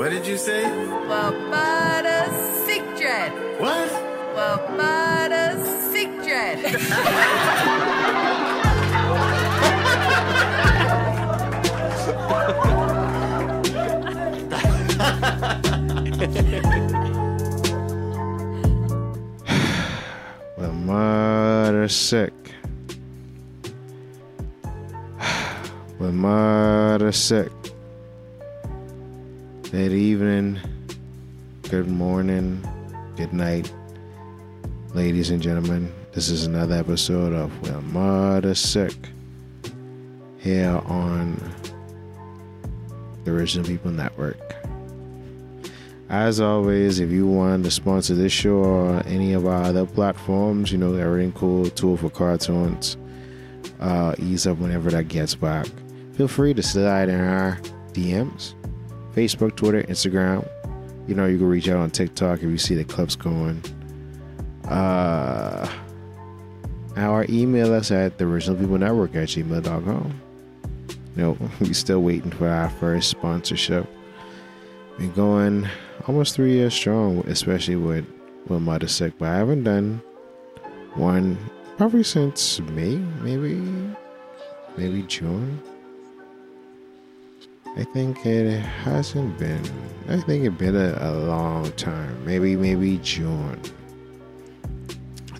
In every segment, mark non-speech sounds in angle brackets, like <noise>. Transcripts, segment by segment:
What did you say? Wabada sick dread. What? Barbada Secret. Well, <laughs> Mudda Sick. Well, Mudda Sick. Good evening, good morning, good night, ladies and gentlemen. This is another episode of Well, Mudda Sick here on the Original People Network. As always, if you want to sponsor this show or any of our other platforms, you know, everything cool, tool for cartoons, uh, ease up whenever that gets back. Feel free to slide in our DMs, Facebook, Twitter, Instagram. You know, you can reach out on TikTok if you see the clips going. Uh, our email us at the original people network at gmail.com. You know, <laughs> we're still waiting for our first sponsorship. Been going almost three years strong, especially with with Mudda Sick, but I haven't done one probably since May, maybe maybe June. I think it hasn't been. I think it's been a, a long time. Maybe maybe June.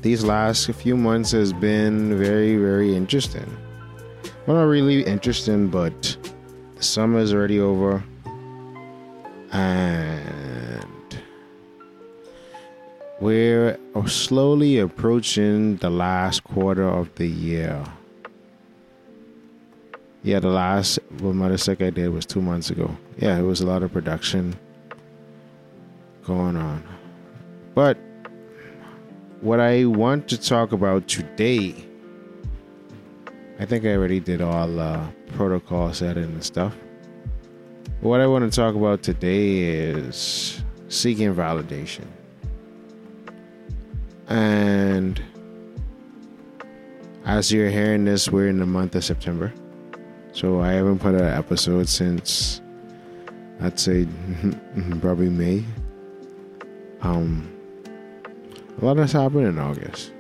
These last few months has been very very interesting. Well, not really interesting, but the summer is already over and we're slowly approaching the last quarter of the year. Yeah, the last Sick I did was two months ago. Yeah, it was a lot of production going on. But what I want to talk about today, I think I already did all uh, protocol setting and stuff. What I want to talk about today is seeking validation. And as you're hearing this, we're in the month of September. So I haven't put an episode since I'd say <laughs> probably May. Um a lot has happened in August.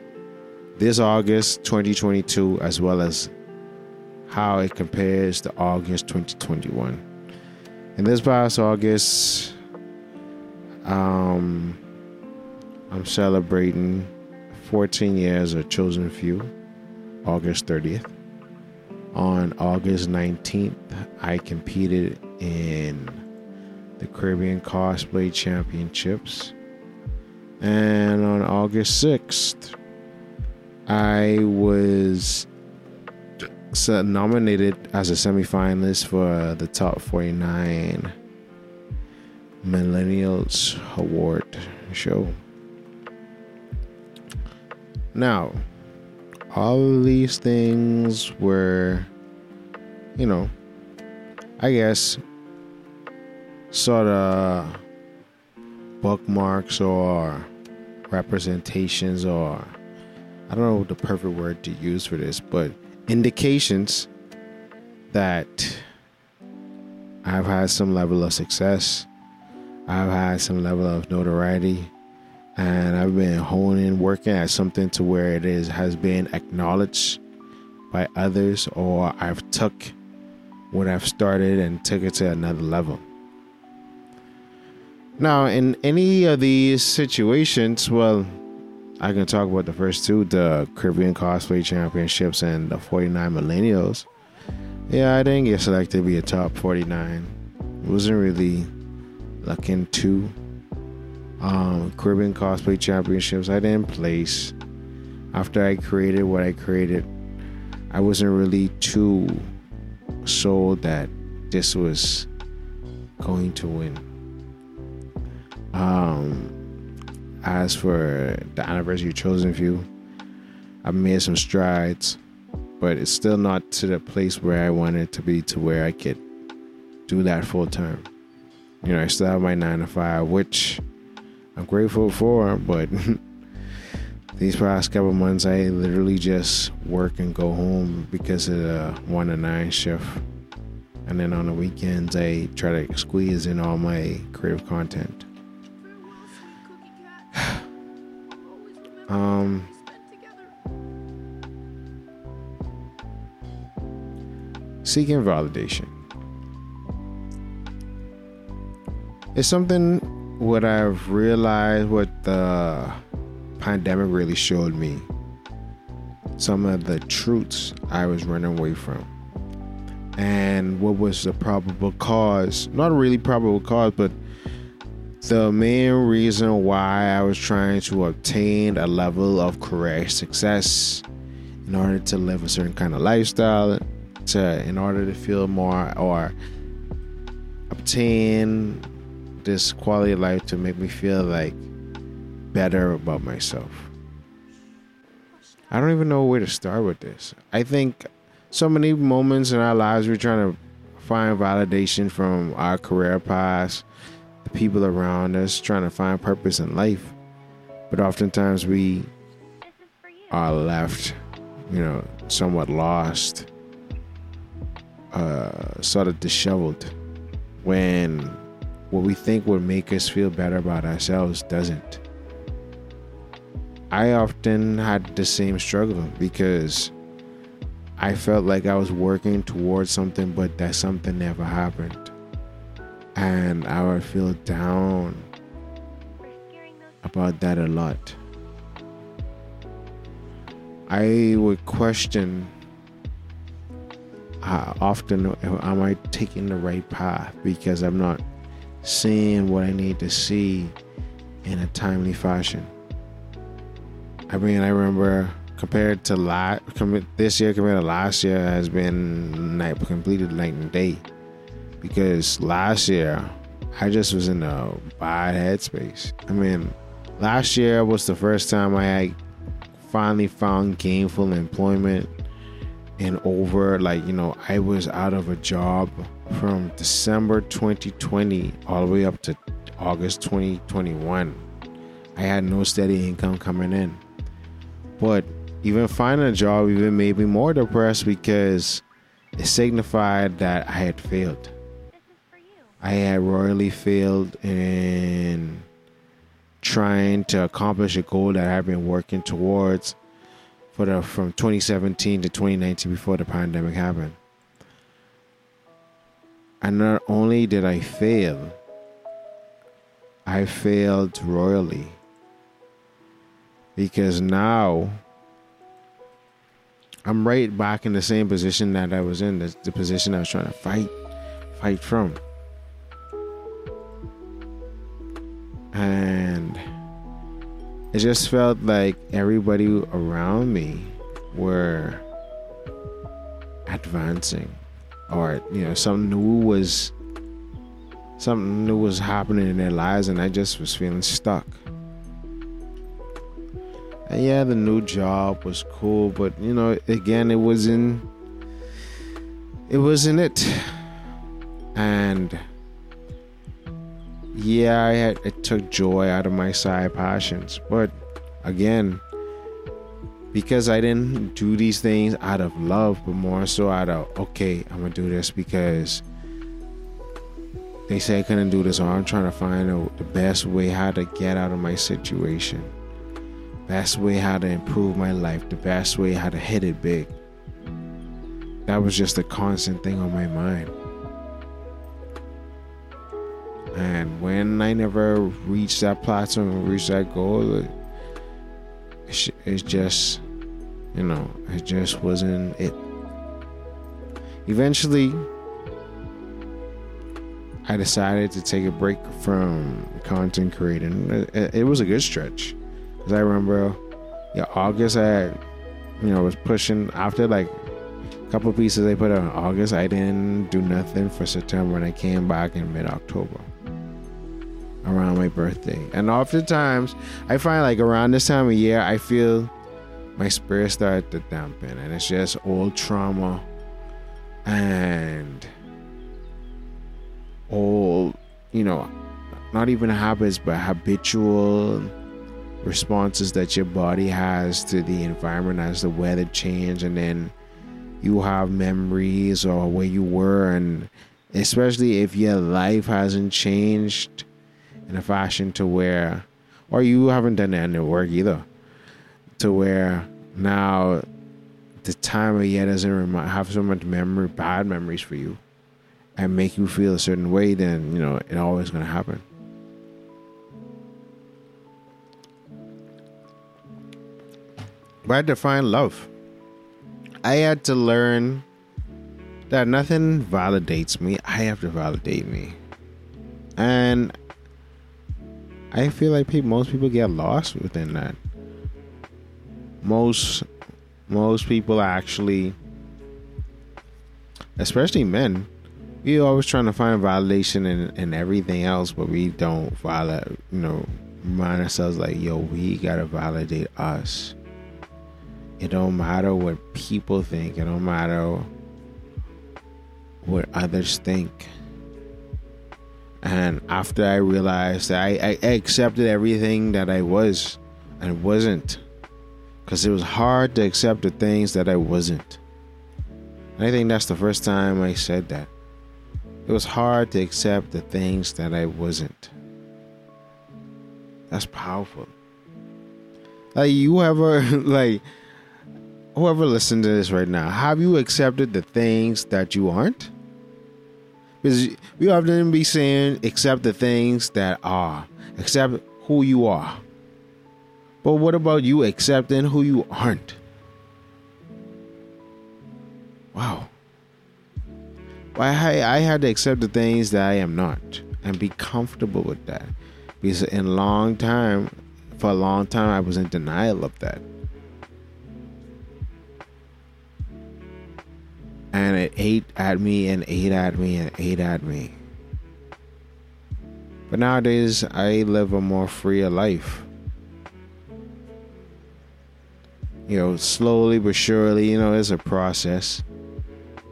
This August 2022 as well as how it compares to August 2021 in this past August, um, I'm celebrating 14 years of Chosen Few, August 30th. On August 19th, I competed in the Caribbean Cosplay Championships. And on August 6th, I was nominated as a semifinalist for the top 49 millennials award show now all these things were you know i guess sort of bookmarks or representations or i don't know the perfect word to use for this but indications that I've had some level of success, I've had some level of notoriety, and I've been honing, working at something to where it is has been acknowledged by others, or I've took what I've started and took it to another level. Now, in any of these situations, well, I can talk about the first two, the Caribbean Cosplay Championships and the 49 Millennials. Yeah, I didn't get selected to be a top 49. Wasn't really looking to. Um, Caribbean Cosplay Championships, I didn't place. After I created what I created, I wasn't really too sold that this was going to win. Um, as for the anniversary chosen few, I've made some strides, but it's still not to the place where I wanted to be to where I could do that full time. You know, I still have my nine to five, which I'm grateful for, but <laughs> these past couple months I literally just work and go home because of the one to nine shift. and then on the weekends I try to squeeze in all my creative content. <sighs> um seeking validation. It's something what I've realized what the pandemic really showed me. Some of the truths I was running away from. And what was the probable cause? Not really probable cause, but the main reason why I was trying to obtain a level of career success in order to live a certain kind of lifestyle, to in order to feel more or obtain this quality of life to make me feel like better about myself. I don't even know where to start with this. I think so many moments in our lives we're trying to find validation from our career paths, the people around us, trying to find purpose in life. But oftentimes we are left, you know, somewhat lost, uh, sort of disheveled when what we think would make us feel better about ourselves doesn't. I often had the same struggle because I felt like I was working towards something, but that something never happened. And I would feel down about that a lot. I would question how often am I taking the right path because I'm not seeing what I need to see in a timely fashion. I mean, I remember compared to last this year compared to last year has been night completed night and day because last year I just was in a bad headspace. I mean, last year was the first time I finally found gainful employment and over like you know I was out of a job from December 2020 all the way up to August 2021. I had no steady income coming in. But even finding a job even made me more depressed because it signified that I had failed. I had royally failed in trying to accomplish a goal that I've been working towards for the from 2017 to 2019 before the pandemic happened. And not only did I fail, I failed royally. Because now I'm right back in the same position that I was in, the, the position I was trying to fight, fight from. And it just felt like everybody around me were advancing or you know something new was something new was happening in their lives and I just was feeling stuck. And yeah, the new job was cool, but you know, again, it wasn't it wasn't it. And yeah, I had it took joy out of my side passions, but again, because I didn't do these things out of love, but more so out of okay, I'm gonna do this because they say I couldn't do this, or I'm trying to find the best way how to get out of my situation, best way how to improve my life, the best way how to hit it big. That was just a constant thing on my mind. And when I never reached that plateau and reached that goal, it's just, you know, it just wasn't it. Eventually, I decided to take a break from content creating. It, it was a good stretch. Because I remember, yeah, August, I, you know, was pushing after like a couple pieces I put out in August. I didn't do nothing for September, and I came back in mid October around my birthday. And oftentimes, I find like around this time of year, I feel my spirit start to dampen, and it's just old trauma and old, you know, not even habits, but habitual responses that your body has to the environment as the weather change, and then you have memories or where you were and especially if your life hasn't changed in a fashion to where or you haven't done any work either to where now the time of year doesn't remind, have so much memory bad memories for you and make you feel a certain way then you know it always to happen but i define love i had to learn that nothing validates me. I have to validate me. And I feel like people, most people get lost within that. Most most people actually especially men, we always trying to find validation in, in everything else, but we don't validate, you know, remind ourselves like, yo, we gotta validate us. It don't matter what people think. It don't matter what others think. And after I realized that I, I accepted everything that I was and wasn't, because it was hard to accept the things that I wasn't. And I think that's the first time I said that. It was hard to accept the things that I wasn't. That's powerful. Like you ever <laughs> like whoever listened to this right now, have you accepted the things that you aren't? Because we often be saying, accept the things that are, accept who you are. But what about you accepting who you aren't? Wow. Why I, I had to accept the things that I am not and be comfortable with that. Because in a long time, for a long time, I was in denial of that. And it ate at me and ate at me and ate at me. But nowadays, I live a more freer life. You know, slowly but surely, you know, it's a process.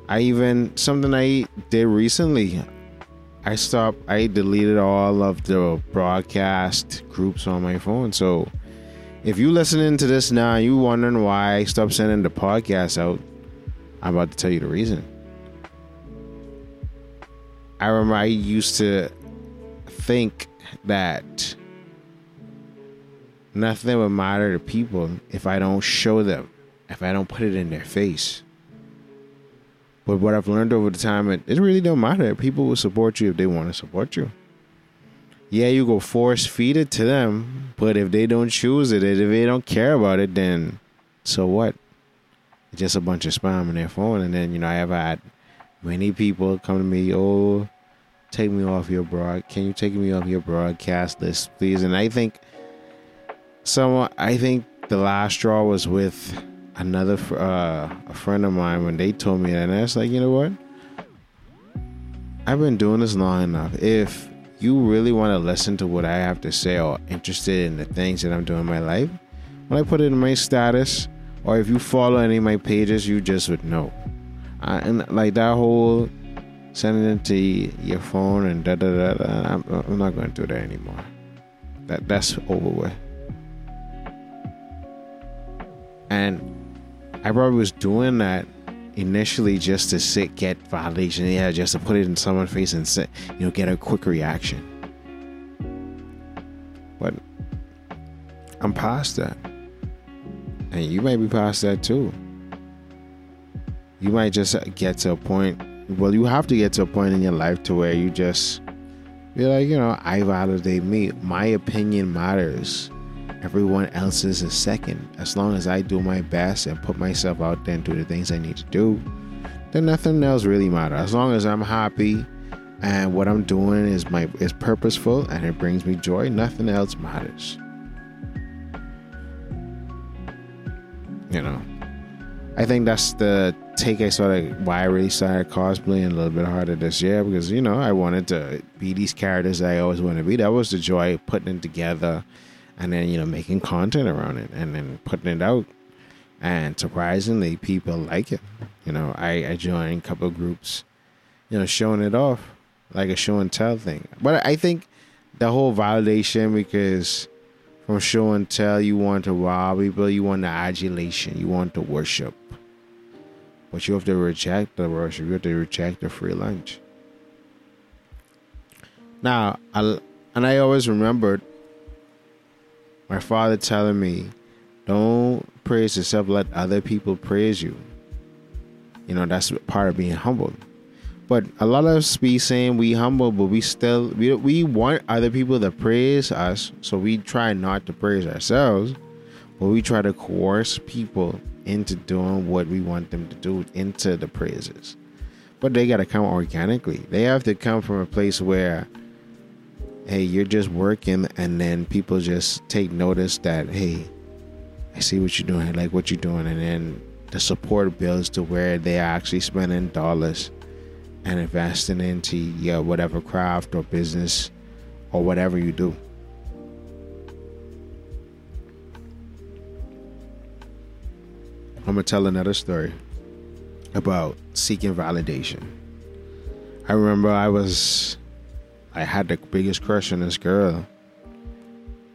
I even, something I did recently, I stopped, I deleted all of the broadcast groups on my phone. So if you listening to this now, you wondering why I stopped sending the podcast out, I'm about to tell you the reason. I remember I used to think that nothing would matter to people if I don't show them, if I don't put it in their face. But what I've learned over the time, it, it really don't matter. People will support you if they want to support you. Yeah, you go force feed it to them, but if they don't choose it, if they don't care about it, then so what? Just a bunch of spam on their phone. And then, you know, I have had many people come to me, oh, take me off your broad. Can you take me off your broadcast list, please? And I think someone, I think the last straw was with another uh, a friend of mine when they told me that. And I was like, you know what? I've been doing this long enough. If you really want to listen to what I have to say or interested in the things that I'm doing in my life, when I put it in my status, or if you follow any of my pages, you just would know. And like that whole sending it to your phone and da da da. da I'm, I'm not going to do that anymore. That that's over with. And I probably was doing that initially just to sit get validation. Yeah, just to put it in someone's face and say, you know, get a quick reaction. But I'm past that. And you might be past that too. You might just get to a point, well, you have to get to a point in your life to where you just be like, you know, I validate me. My opinion matters. Everyone else's is second. As long as I do my best and put myself out there and do the things I need to do, then nothing else really matters. As long as I'm happy and what I'm doing is my is purposeful and it brings me joy, nothing else matters. You know, I think that's the take I started why I really started cosplaying a little bit harder this year because you know I wanted to be these characters I always wanted to be. That was the joy of putting it together and then you know making content around it and then putting it out. And surprisingly, people like it. You know, I, I joined a couple groups, you know, showing it off like a show and tell thing. But I think the whole validation because from show and tell. You want to rob people. You want the adulation. You want the worship. But you have to reject the worship. You have to reject the free lunch. Now, I, and I always remembered my father telling me, don't praise yourself, let other people praise you. You know, that's part of being humble. But a lot of us be saying we humble, but we still we we want other people to praise us, so we try not to praise ourselves, but we try to coerce people into doing what we want them to do into the praises. But they gotta come organically. They have to come from a place where hey, you're just working and then people just take notice that, hey, I see what you're doing, I like what you're doing, and then the support builds to where they're actually spending dollars and investing into your whatever craft or business or whatever you do. I'm gonna tell another story about seeking validation. I remember I was I had the biggest crush on this girl,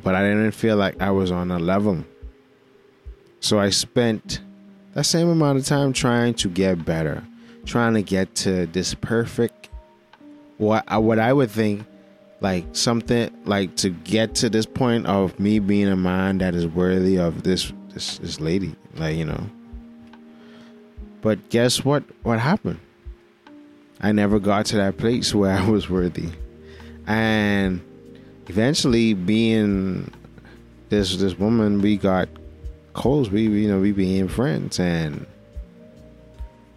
but I didn't feel like I was on a level. So I spent that same amount of time trying to get better, trying to get to this perfect what I, what I would think like something like to get to this point of me being a man that is worthy of this this this lady, like you know. But guess what? What happened? I never got to that place <laughs> where I was worthy, and eventually, being this this woman, we got close. We you know we became friends, and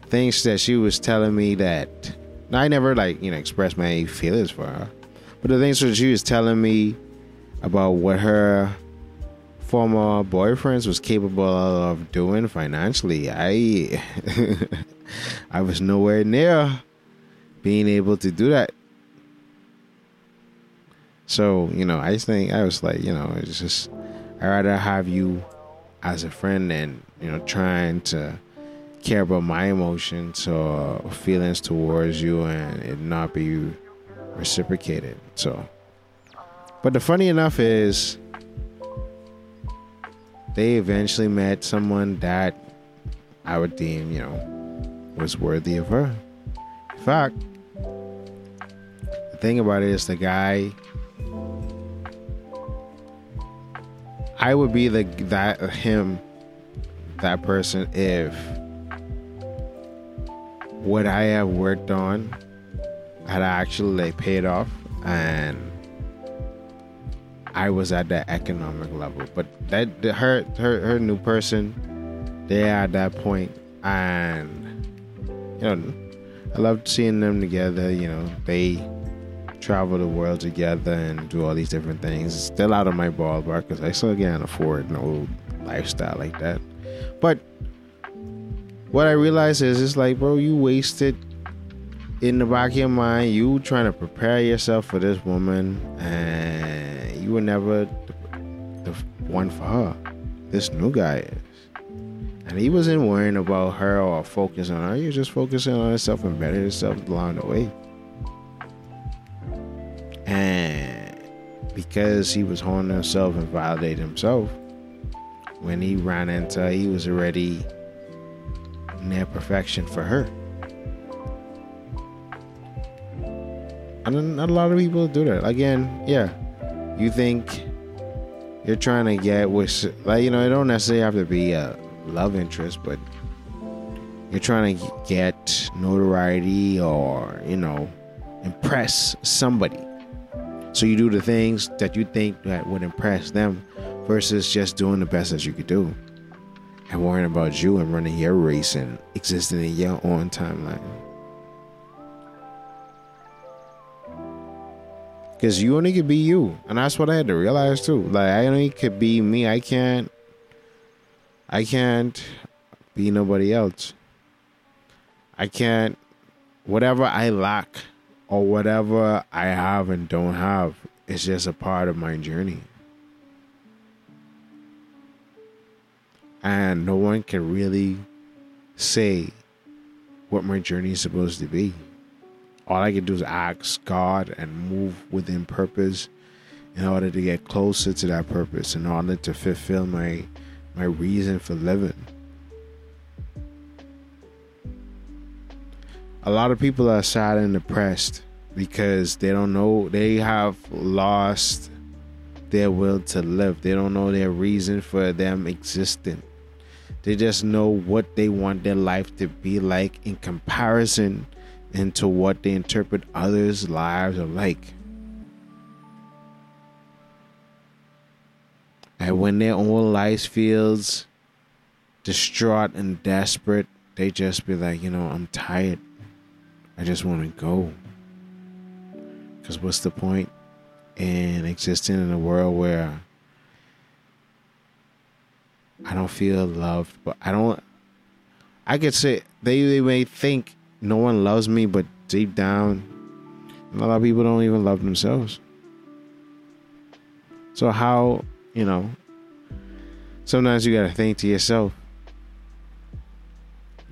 things that she was telling me that I never like you know expressed my feelings for her, but the things that she was telling me about what her former boyfriends was capable of doing financially, I <laughs> I was nowhere near being able to do that. So you know, I think I was like, you know, it's just I rather have you as a friend than you know trying to care about my emotions or feelings towards you and it not be reciprocated. So, but the funny enough is, they eventually met someone that I would deem, you know, was worthy of her. In fact, the thing about it is the guy. I would be the that him, that person if what I have worked on had actually like paid off and I was at that economic level. But that her her her new person, they're at that point and you know I loved seeing them together, you know, they travel the world together and do all these different things. It's still out of my ballpark because I still can't afford no lifestyle like that. But what I realized is it's like, bro, you wasted in the back of your mind, you trying to prepare yourself for this woman, and you were never the, the one for her. This new guy is. And he wasn't worrying about her or focusing on her. He was just focusing on himself and bettering himself along the way. And because he was honing himself and validating himself, when he ran into her, he was already near perfection for her. And not a lot of people do that. Again, yeah, you think you're trying to get with, like, you know, it don't necessarily have to be a love interest, but you're trying to get notoriety or, you know, impress somebody. So you do the things that you think that would impress them versus just doing the best that you could do and worrying about you and running your race and existing in your own timeline. Because you only could be you. And that's what I had to realize too. Like, I only could be me. I can't, I can't be nobody else. I can't, whatever I lack or whatever I have and don't have is just a part of my journey. And no one can really say what my journey is supposed to be. All I can do is ask God and move within purpose in order to get closer to that purpose, in order to fulfill my my reason for living. a lot of people are sad and depressed because they don't know they have lost their will to live. They don't know their reason for them existing. They just know what they want their life to be like in comparison into what they interpret others' lives are like. And when their own life feels distraught and desperate, they just be like, you know, I'm tired. I just want to go. Because what's the point in existing in a world where I don't feel loved, but I don't. I could say they, they may think no one loves me, but deep down, a lot of people don't even love themselves. So, how, you know, sometimes you got to think to yourself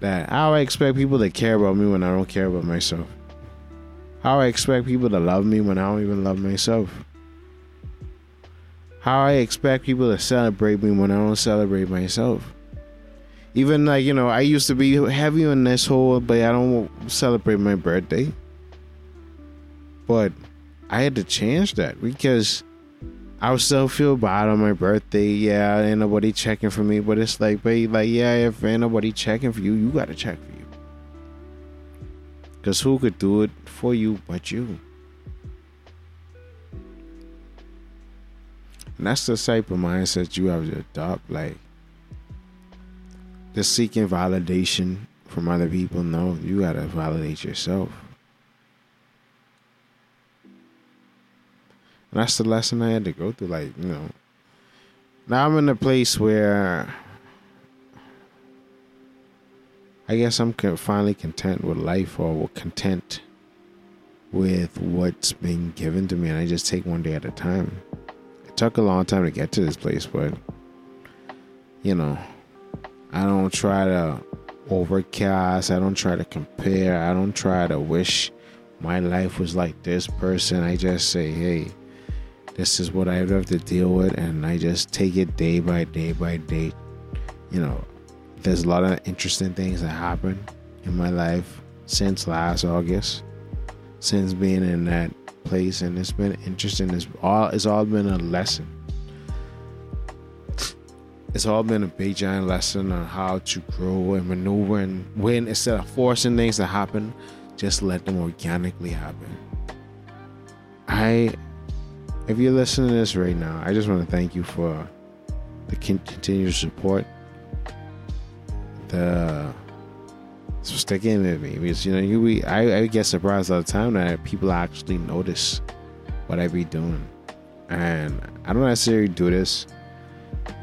that how I expect people to care about me when I don't care about myself. How I expect people to love me when I don't even love myself. How I expect people to celebrate me when I don't celebrate myself. Even like, you know, I used to be heavy on this whole, but I don't celebrate my birthday. But I had to change that because I would still feel bad on my birthday. Yeah, ain't nobody checking for me, but it's like, babe, like, yeah, if ain't nobody checking for you, you gotta check for you. Cause who could do it for you but you? And that's the type of mindset you have to adopt. Like, just seeking validation from other people. No, you gotta validate yourself. And that's the lesson I had to go through. Like, you know, now I'm in a place where I guess I'm finally content with life or content with what's been given to me. And I just take one day at a time. Took a long time to get to this place, but, you know, I don't try to overcast. I don't try to compare. I don't try to wish my life was like this person. I just say, hey, this is what I have to deal with, and I just take it day by day by day. You know, there's a lot of interesting things that happen in my life since last August, since being in that place, and it's been interesting. It's all it's all been a lesson it's all been a big giant lesson on how to grow and maneuver and when instead of forcing things to happen, just let them organically happen. I, if you're listening to this right now, I just want to thank you for the continued support, the so sticking with me because you know you I, I get surprised all the time that people actually notice what I be doing, and I don't necessarily do this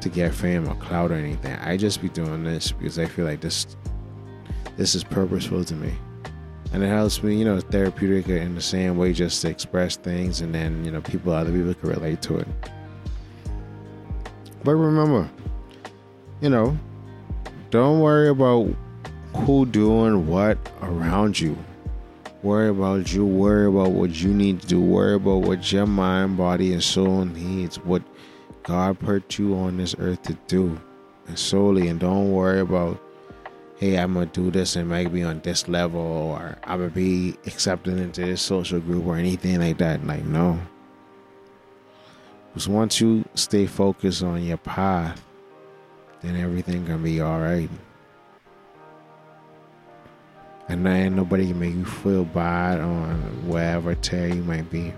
to get fame or clout or anything. I just be doing this because I feel like this this is purposeful to me. And it helps me, you know, therapeutic in the same way just to express things and then, you know, people other people can relate to it. But remember, you know, don't worry about who doing what around you. Worry about you, worry about what you need to do, worry about what your mind, body, and soul needs, what God put you on this earth to do, and solely, and don't worry about, hey, I'm gonna do this and maybe on this level, or I'm gonna be accepted into this social group or anything like that. Like, no. Because once you stay focused on your path, then everything gonna be all right. And then nobody can make you feel bad on whatever tier you might be.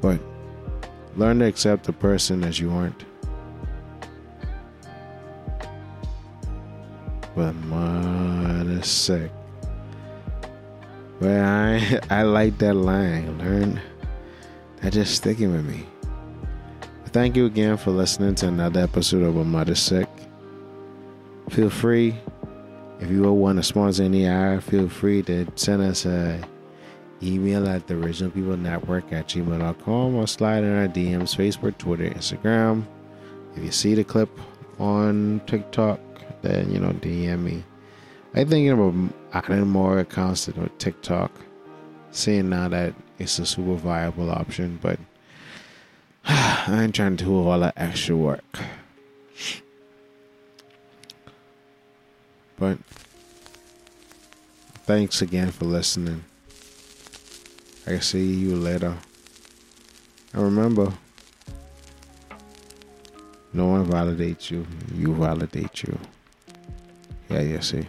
But learn to accept the person as you aren't. But Mudda Sick. But I <laughs> I like that line. Learn that just sticking with me. Thank you again for listening to another episode of Mudda Sick. Feel free, if you want to sponsor any ad, feel free to send us a email at the original people network at gmail.com or slide in our DMs, Facebook, Twitter, Instagram. If you see the clip on TikTok, then you know DM me. I'm thinking about adding more accounts to TikTok, seeing now that it's a super viable option, but <sighs> I ain't trying to do all that extra work. But thanks again for listening. I see you later. And remember, no one validates you. You validate you. Yeah, you see.